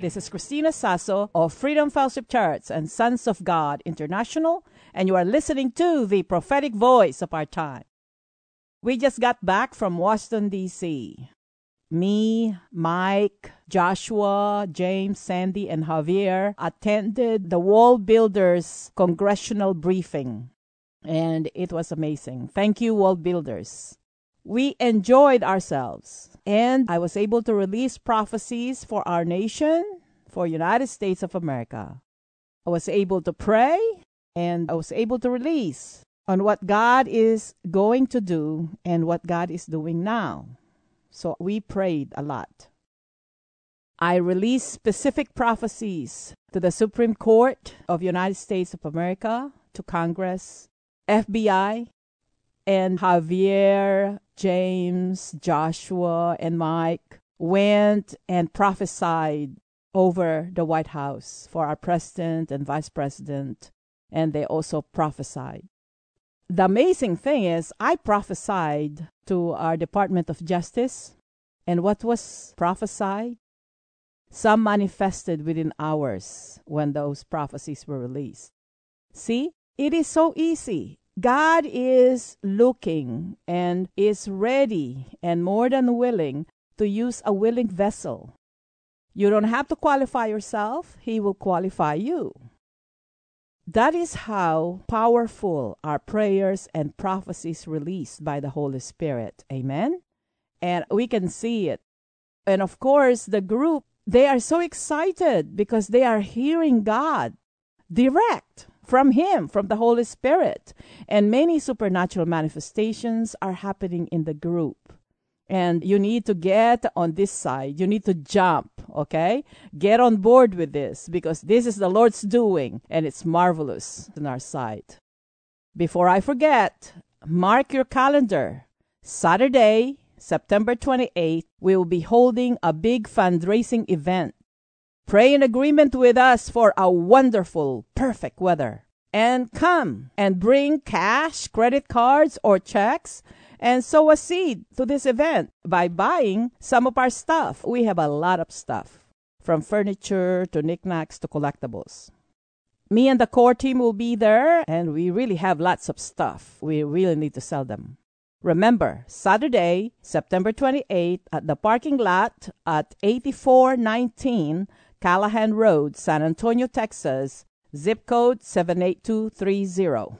this is Christina Sasso of Freedom Fellowship Church and Sons of God International, and you are listening to the prophetic voice of our time. We just got back from Washington, D.C. Me, Mike, Joshua, James, Sandy, and Javier attended the Wall Builders Congressional Briefing, and it was amazing. Thank you, Wall Builders. We enjoyed ourselves and I was able to release prophecies for our nation, for United States of America. I was able to pray and I was able to release on what God is going to do and what God is doing now. So we prayed a lot. I released specific prophecies to the Supreme Court of United States of America, to Congress, FBI, and Javier, James, Joshua, and Mike went and prophesied over the White House for our president and vice president, and they also prophesied. The amazing thing is, I prophesied to our Department of Justice, and what was prophesied? Some manifested within hours when those prophecies were released. See, it is so easy. God is looking and is ready and more than willing to use a willing vessel. You don't have to qualify yourself, He will qualify you. That is how powerful are prayers and prophecies released by the Holy Spirit. Amen? And we can see it. And of course, the group, they are so excited because they are hearing God direct from Him, from the Holy Spirit. And many supernatural manifestations are happening in the group. And you need to get on this side. You need to jump, okay? Get on board with this because this is the Lord's doing and it's marvelous on our side. Before I forget, mark your calendar. Saturday, September 28th, we will be holding a big fundraising event Pray in agreement with us for a wonderful, perfect weather. And come and bring cash, credit cards, or checks and sow a seed to this event by buying some of our stuff. We have a lot of stuff, from furniture to knickknacks to collectibles. Me and the core team will be there, and we really have lots of stuff. We really need to sell them. Remember, Saturday, September 28th, at the parking lot at 8419 Callahan Road, San Antonio, Texas, zip code 78230.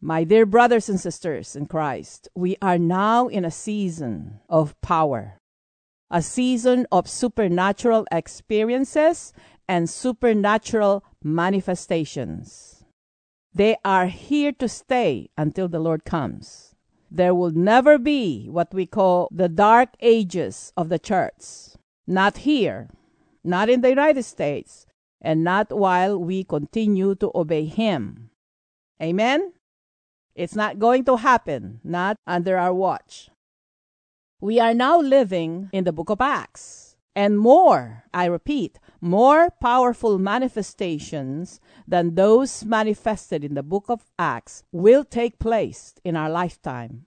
My dear brothers and sisters in Christ, we are now in a season of power, a season of supernatural experiences and supernatural manifestations. They are here to stay until the Lord comes. There will never be what we call the dark ages of the church. Not here, not in the United States, and not while we continue to obey Him. Amen? It's not going to happen, not under our watch. We are now living in the book of Acts, and more, I repeat, more powerful manifestations than those manifested in the book of Acts will take place in our lifetime.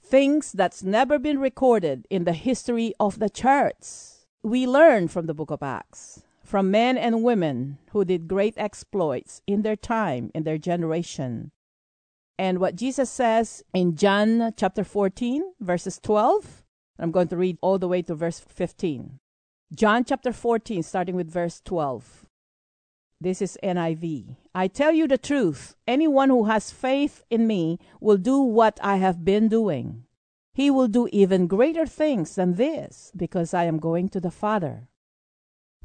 Things that's never been recorded in the history of the church we learn from the book of Acts, from men and women who did great exploits in their time, in their generation. And what Jesus says in John chapter 14, verses 12, I'm going to read all the way to verse 15. John chapter 14, starting with verse 12. This is NIV. I tell you the truth. Anyone who has faith in me will do what I have been doing. He will do even greater things than this, because I am going to the Father.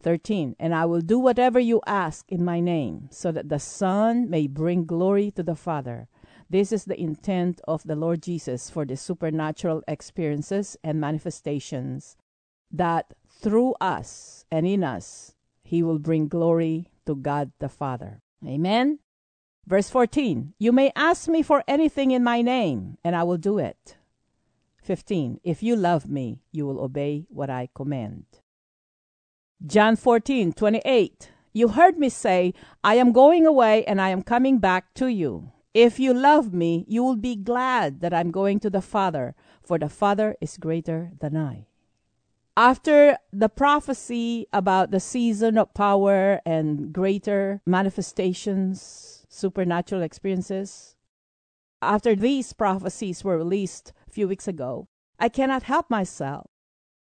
13. And I will do whatever you ask in my name, so that the Son may bring glory to the Father. This is the intent of the Lord Jesus for the supernatural experiences and manifestations, that through us and in us, He will bring glory to God the Father. Amen. Verse 14 You may ask me for anything in my name, and I will do it. 15 If you love me, you will obey what I command. John 14 28 You heard me say, I am going away and I am coming back to you. If you love me, you will be glad that I'm going to the Father, for the Father is greater than I. After the prophecy about the season of power and greater manifestations, supernatural experiences, after these prophecies were released few weeks ago, I cannot help myself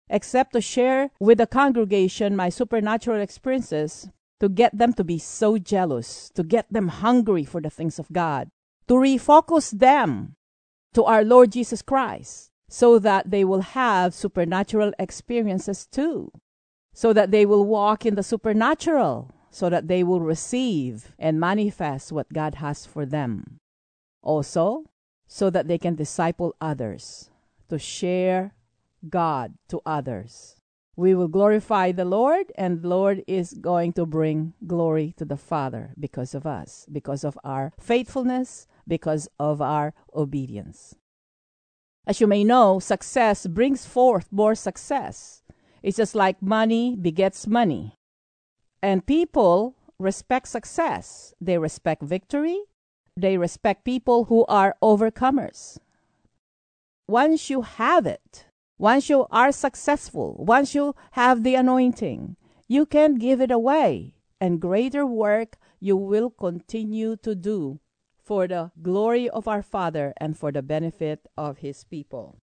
except to share with the congregation my supernatural experiences to get them to be so jealous, to get them hungry for the things of God, to refocus them to our Lord Jesus Christ, so that they will have supernatural experiences too, so that they will walk in the supernatural, so that they will receive and manifest what God has for them. Also, so that they can disciple others, to share God to others. We will glorify the Lord, and the Lord is going to bring glory to the Father because of us, because of our faithfulness, because of our obedience. As you may know, success brings forth more success. It's just like money begets money. And people respect success, they respect victory, they respect people who are overcomers. Once you have it, once you are successful, once you have the anointing, you can give it away, and greater work you will continue to do for the glory of our Father and for the benefit of His people.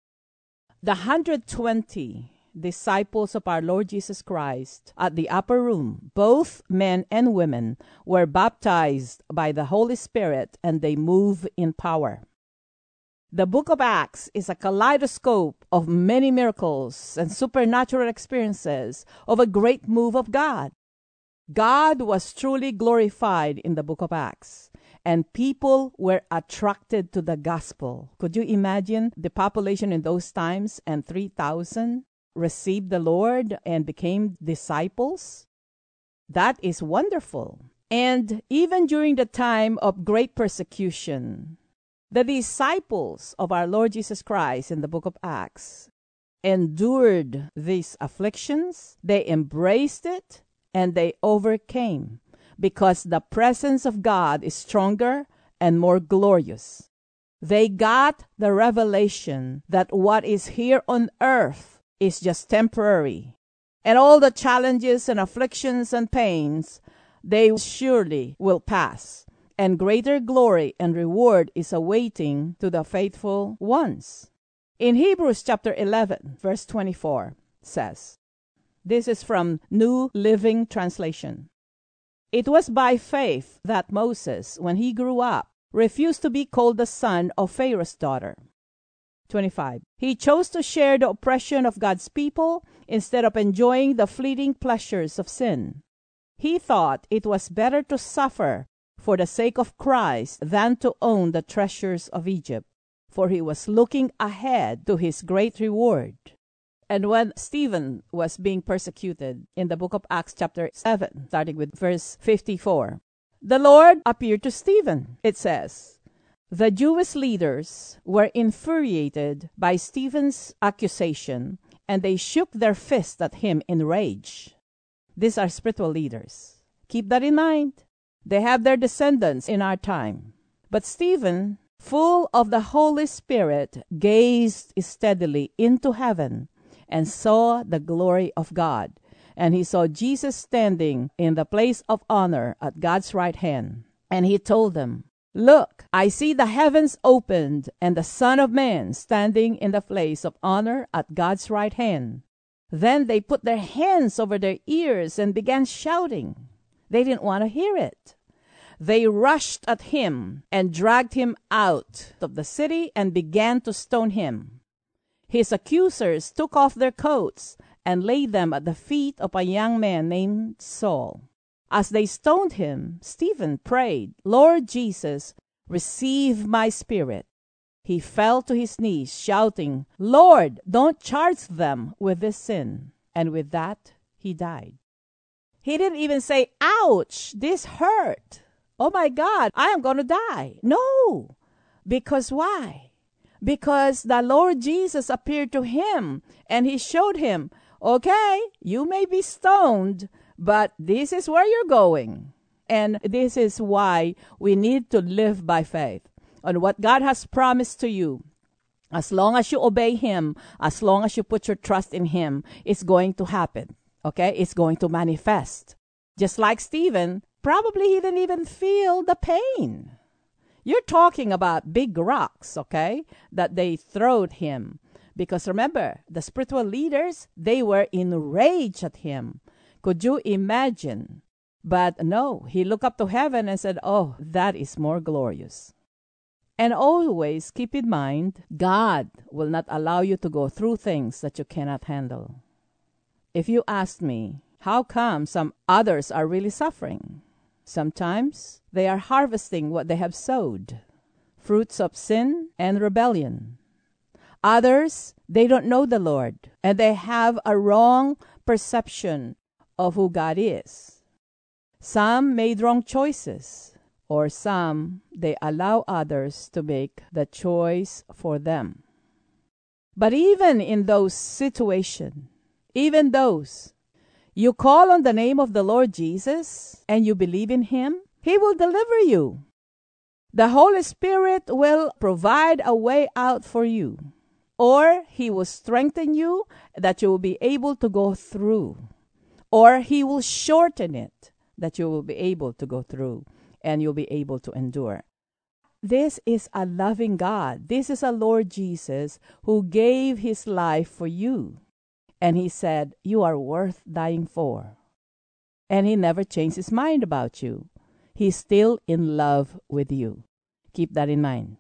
The 120 disciples of our Lord Jesus Christ at the upper room, both men and women, were baptized by the Holy Spirit and they move in power. The book of Acts is a kaleidoscope of many miracles and supernatural experiences of a great move of God. God was truly glorified in the book of Acts, and people were attracted to the gospel. Could you imagine the population in those times and 3,000 received the Lord and became disciples? That is wonderful. And even during the time of great persecution, the disciples of our Lord Jesus Christ in the book of Acts endured these afflictions, they embraced it, and they overcame because the presence of God is stronger and more glorious. They got the revelation that what is here on earth is just temporary, and all the challenges and afflictions and pains, they surely will pass and greater glory and reward is awaiting to the faithful ones. In Hebrews chapter 11, verse 24 says, This is from New Living Translation. It was by faith that Moses, when he grew up, refused to be called the son of Pharaoh's daughter. 25. He chose to share the oppression of God's people instead of enjoying the fleeting pleasures of sin. He thought it was better to suffer for the sake of Christ than to own the treasures of Egypt, for he was looking ahead to his great reward. And when Stephen was being persecuted in the book of Acts, chapter 7, starting with verse 54, the Lord appeared to Stephen, it says. The Jewish leaders were infuriated by Stephen's accusation, and they shook their fists at him in rage. These are spiritual leaders. Keep that in mind. They have their descendants in our time. But Stephen, full of the Holy Spirit, gazed steadily into heaven and saw the glory of God. And he saw Jesus standing in the place of honor at God's right hand. And he told them, Look, I see the heavens opened and the Son of Man standing in the place of honor at God's right hand. Then they put their hands over their ears and began shouting. They didn't want to hear it. They rushed at him and dragged him out of the city and began to stone him. His accusers took off their coats and laid them at the feet of a young man named Saul. As they stoned him, Stephen prayed, Lord Jesus, receive my spirit. He fell to his knees, shouting, Lord, don't charge them with this sin. And with that, he died. He didn't even say, Ouch, this hurt. oh my God, I am going to die. No. Because why? Because the Lord Jesus appeared to him and he showed him, okay, you may be stoned, but this is where you're going. And this is why we need to live by faith on what God has promised to you. As long as you obey Him, as long as you put your trust in Him, it's going to happen. Okay? It's going to manifest. Just like Stephen, probably he didn't even feel the pain. You're talking about big rocks, okay, that they throwed him. Because remember, the spiritual leaders, they were enraged at him. Could you imagine? But no, he looked up to heaven and said, Oh, that is more glorious. And always keep in mind, God will not allow you to go through things that you cannot handle. If you ask me, how come some others are really suffering? Sometimes they are harvesting what they have sowed fruits of sin and rebellion. Others, they don't know the Lord and they have a wrong perception of who God is. Some made wrong choices, or some they allow others to make the choice for them. But even in those situations, even those you call on the name of the Lord Jesus and you believe in him, he will deliver you. The Holy Spirit will provide a way out for you, or he will strengthen you that you will be able to go through, or he will shorten it that you will be able to go through and you'll be able to endure. This is a loving God. This is a Lord Jesus who gave his life for you. And he said, You are worth dying for. And he never changed his mind about you. He's still in love with you. Keep that in mind.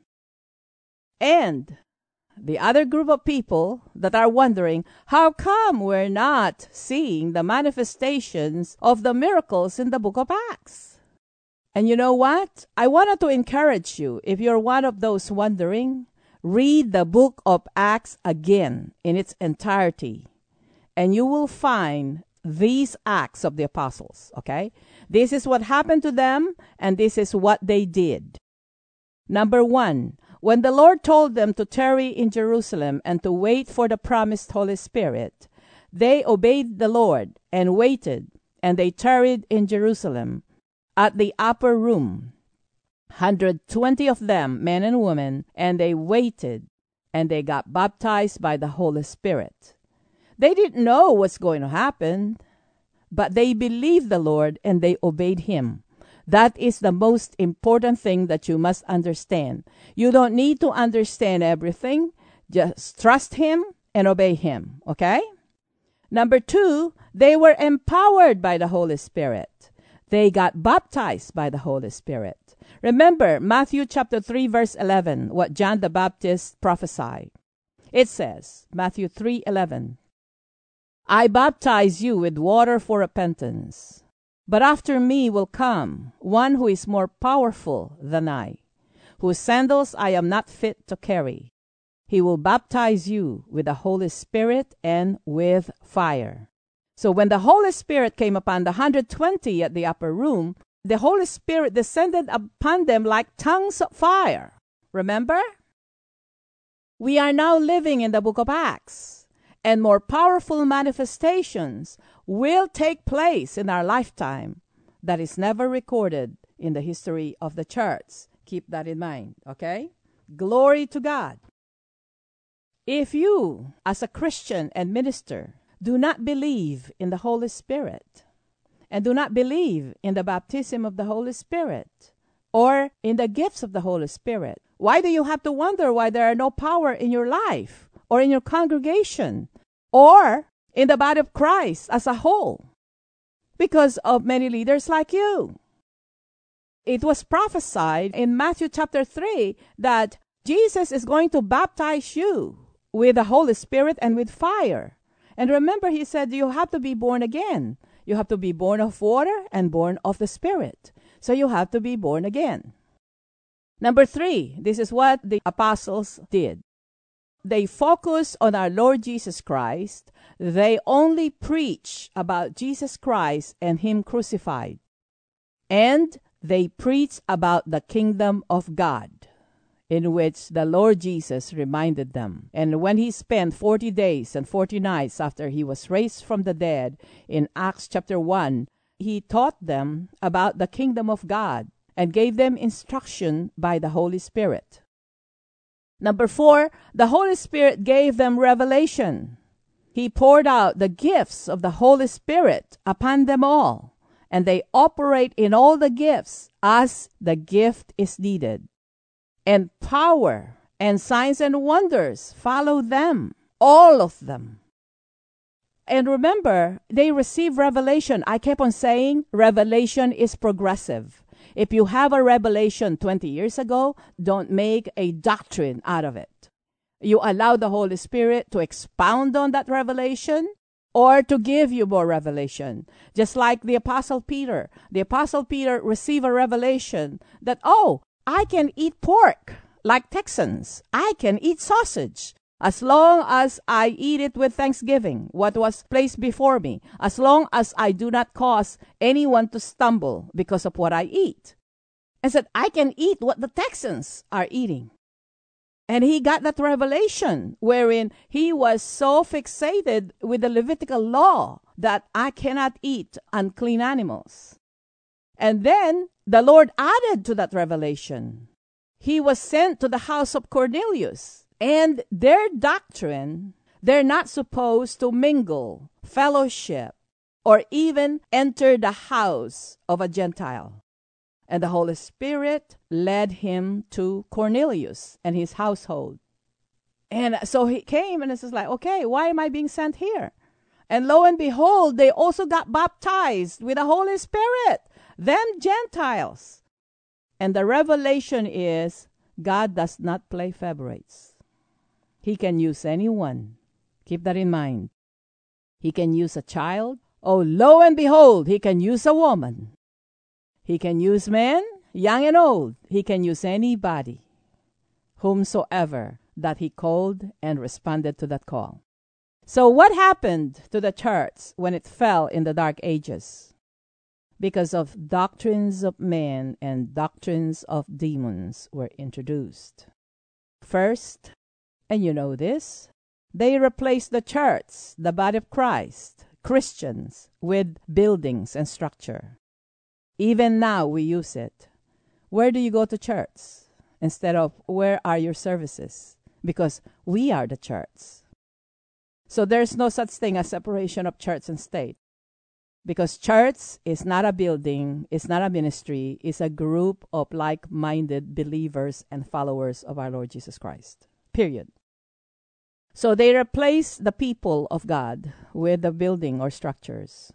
And the other group of people that are wondering, how come we're not seeing the manifestations of the miracles in the book of Acts? And you know what? I wanted to encourage you, if you're one of those wondering, read the book of Acts again in its entirety, and you will find these acts of the apostles, okay? This is what happened to them, and this is what they did. Number one, when the Lord told them to tarry in Jerusalem and to wait for the promised Holy Spirit, they obeyed the Lord and waited, and they tarried in Jerusalem at the upper room. 120 of them, men and women, and they waited and they got baptized by the Holy Spirit. They didn't know what's going to happen, but they believed the Lord and they obeyed Him. That is the most important thing that you must understand. You don't need to understand everything, just trust Him and obey Him, okay? Number two, they were empowered by the Holy Spirit. They got baptized by the Holy Spirit. Remember Matthew chapter 3 verse 11, what John the Baptist prophesied. It says, Matthew 3:11, I baptize you with water for repentance, but after me will come one who is more powerful than I, whose sandals I am not fit to carry. He will baptize you with the Holy Spirit and with fire. So when the Holy Spirit came upon the 120 at the upper room, the Holy Spirit descended upon them like tongues of fire. Remember? We are now living in the book of Acts, and more powerful manifestations will take place in our lifetime that is never recorded in the history of the church. Keep that in mind, okay? Glory to God. If you, as a Christian and minister, do not believe in the Holy Spirit and do not believe in the baptism of the Holy Spirit or in the gifts of the Holy Spirit, why do you have to wonder why there are no power in your life or in your congregation or in the body of Christ as a whole? Because of many leaders like you. It was prophesied in Matthew chapter 3 that Jesus is going to baptize you with the Holy Spirit and with fire. And remember, he said you have to be born again. You have to be born of water and born of the Spirit. So you have to be born again. Number three, this is what the apostles did. They focus on our Lord Jesus Christ. They only preach about Jesus Christ and Him crucified. And they preach about the kingdom of God, in which the Lord Jesus reminded them. And when he spent 40 days and 40 nights after he was raised from the dead in Acts chapter 1, he taught them about the kingdom of God and gave them instruction by the Holy Spirit. Number four, the Holy Spirit gave them revelation. He poured out the gifts of the Holy Spirit upon them all, and they operate in all the gifts as the gift is needed. And power and signs and wonders follow them, all of them. And remember, they receive revelation. I kept on saying revelation is progressive. If you have a revelation 20 years ago, don't make a doctrine out of it. You allow the Holy Spirit to expound on that revelation or to give you more revelation. Just like the Apostle Peter. The Apostle Peter received a revelation that, oh, I can eat pork like Texans. I can eat sausage as long as I eat it with thanksgiving, what was placed before me, as long as I do not cause anyone to stumble because of what I eat. And said, I can eat what the Texans are eating. And he got that revelation wherein he was so fixated with the Levitical law that I cannot eat unclean animals. And then the Lord added to that revelation. He was sent to the house of Cornelius and their doctrine, they're not supposed to mingle, fellowship, or even enter the house of a Gentile. And the Holy Spirit led him to Cornelius and his household. And so he came and it's just like, okay, why am I being sent here? And lo and behold, they also got baptized with the Holy Spirit, them Gentiles. And the revelation is God does not play favorites. He can use anyone. Keep that in mind. He can use a child. Oh, lo and behold, he can use a woman. He can use men, young and old. He can use anybody, whomsoever that he called and responded to that call. So, what happened to the church when it fell in the dark ages? Because of doctrines of men and doctrines of demons were introduced. First, and you know this. They replaced the church, the body of Christ, Christians, with buildings and structure. Even now we use it. Where do you go to church? Instead of where are your services? Because we are the church. So there's no such thing as separation of church and state. Because church is not a building, it's not a ministry, it's a group of like minded believers and followers of our Lord Jesus Christ. Period. So they replace the people of God with the building or structures.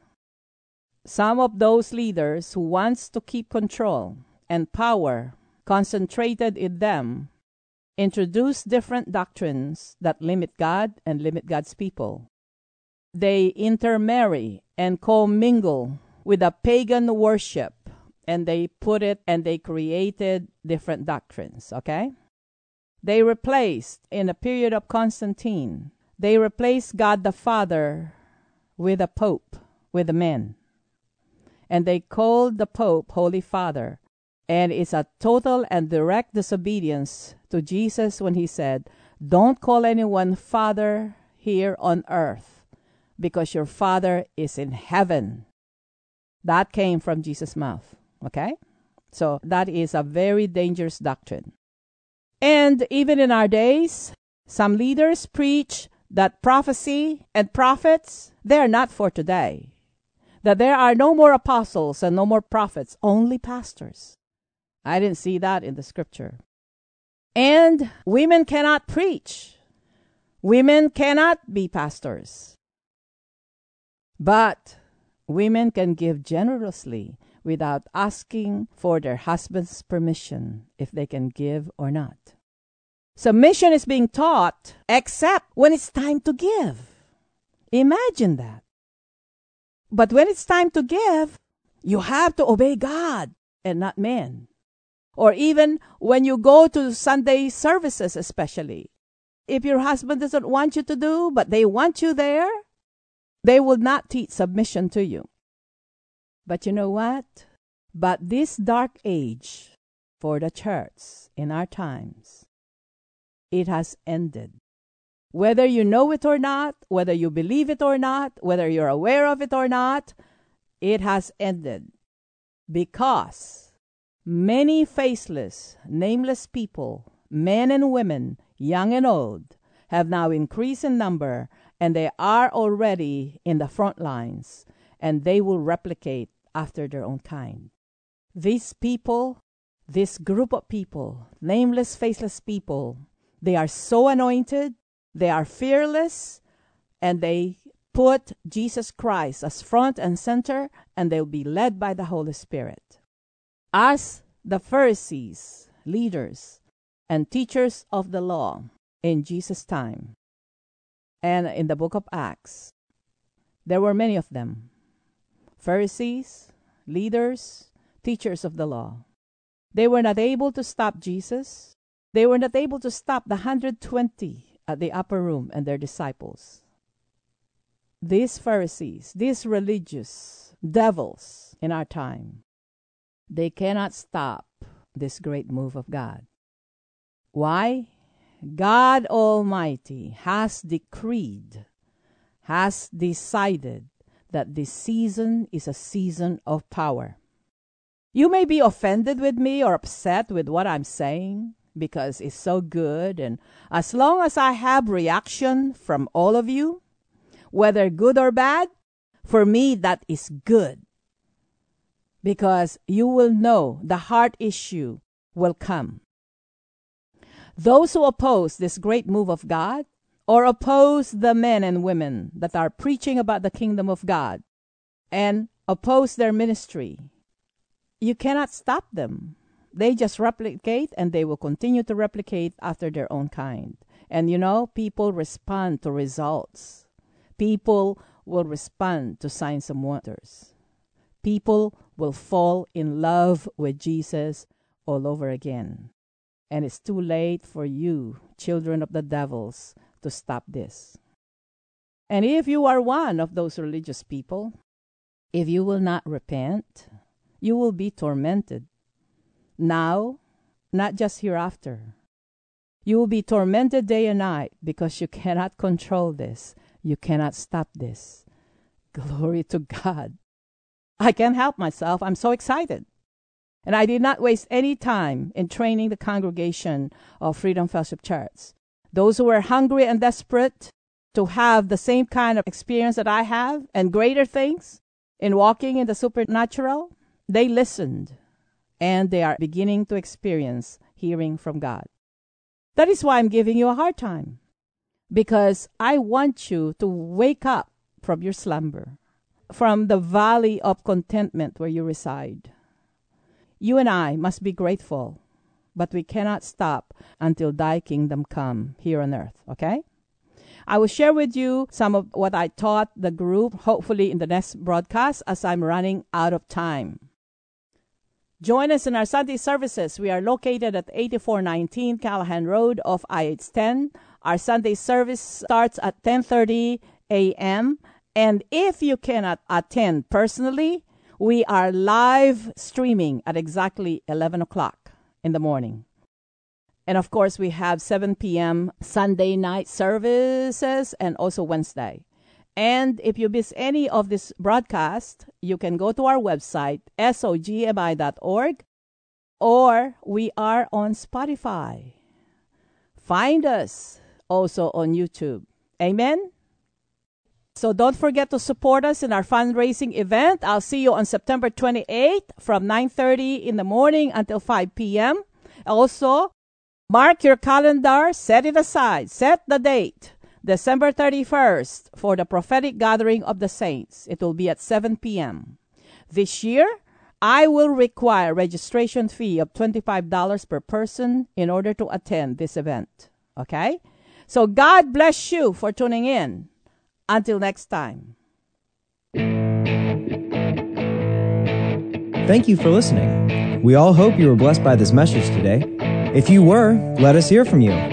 Some of those leaders who wants to keep control and power concentrated in them introduce different doctrines that limit God and limit God's people. They intermarry and commingle with a pagan worship and they put it and they created different doctrines, okay? They replaced, in a period of Constantine, they replaced God the Father with a Pope, with a man. And they called the Pope Holy Father. And it's a total and direct disobedience to Jesus when he said, Don't call anyone Father here on earth, because your Father is in heaven. That came from Jesus' mouth. Okay? So that is a very dangerous doctrine. And even in our days, some leaders preach that prophecy and prophets, they are not for today. That there are no more apostles and no more prophets, only pastors. I didn't see that in the scripture. And women cannot preach. Women cannot be pastors. But women can give generously without asking for their husband's permission if they can give or not. Submission is being taught except when it's time to give. Imagine that. But when it's time to give, you have to obey God and not men. Or even when you go to Sunday services, especially. If your husband doesn't want you to do, but they want you there, they will not teach submission to you. But you know what? But this dark age for the church in our times, it has ended. Whether you know it or not, whether you believe it or not, whether you're aware of it or not, it has ended. Because many faceless, nameless people, men and women, young and old, have now increased in number and they are already in the front lines and they will replicate after their own kind. These people, this group of people, nameless, faceless people, they are so anointed, they are fearless, and they put Jesus Christ as front and center, and they'll be led by the Holy Spirit. As the Pharisees, leaders, and teachers of the law in Jesus' time, and in the book of Acts, there were many of them Pharisees, leaders, teachers of the law. They were not able to stop Jesus. They were not able to stop the 120 at the upper room and their disciples. These Pharisees, these religious devils in our time, they cannot stop this great move of God. Why? God Almighty has decreed, has decided that this season is a season of power. You may be offended with me or upset with what I'm saying because it's so good. And as long as I have reaction from all of you, whether good or bad, for me that is good. Because you will know the heart issue will come. Those who oppose this great move of God or oppose the men and women that are preaching about the kingdom of God and oppose their ministry, you cannot stop them. They just replicate and they will continue to replicate after their own kind. And you know, people respond to results. People will respond to signs and wonders. People will fall in love with Jesus all over again. And it's too late for you, children of the devils, to stop this. And if you are one of those religious people, if you will not repent, you will be tormented. Now, not just hereafter. You will be tormented day and night because you cannot control this. You cannot stop this. Glory to God. I can't help myself. I'm so excited. And I did not waste any time in training the congregation of Freedom Fellowship Church. Those who were hungry and desperate to have the same kind of experience that I have and greater things in walking in the supernatural, they listened and they are beginning to experience hearing from God. That is why I'm giving you a hard time because I want you to wake up from your slumber, from the valley of contentment where you reside. You and I must be grateful but we cannot stop until thy kingdom come here on earth, okay? I will share with you some of what I taught the group, hopefully in the next broadcast, as I'm running out of time. Join us in our Sunday services. We are located at 8419 Callahan Road off I-810. Our Sunday service starts at 10:30 a.m. And if you cannot attend personally, we are live streaming at exactly 11 o'clock in the morning. And of course, we have 7 p.m. Sunday night services and also Wednesday. And if you miss any of this broadcast, you can go to our website, sogmi.org, or we are on Spotify. Find us also on YouTube. Amen. So don't forget to support us in our fundraising event. I'll see you on September 28th from 9:30 in the morning until 5 p.m. Also, mark your calendar, set it aside, set the date. December 31st for the prophetic gathering of the saints. It will be at 7 p.m. This year, I will require registration fee of $25 per person in order to attend this event. Okay? So God bless you for tuning in. Until next time. Thank you for listening. We all hope you were blessed by this message today. If you were, let us hear from you.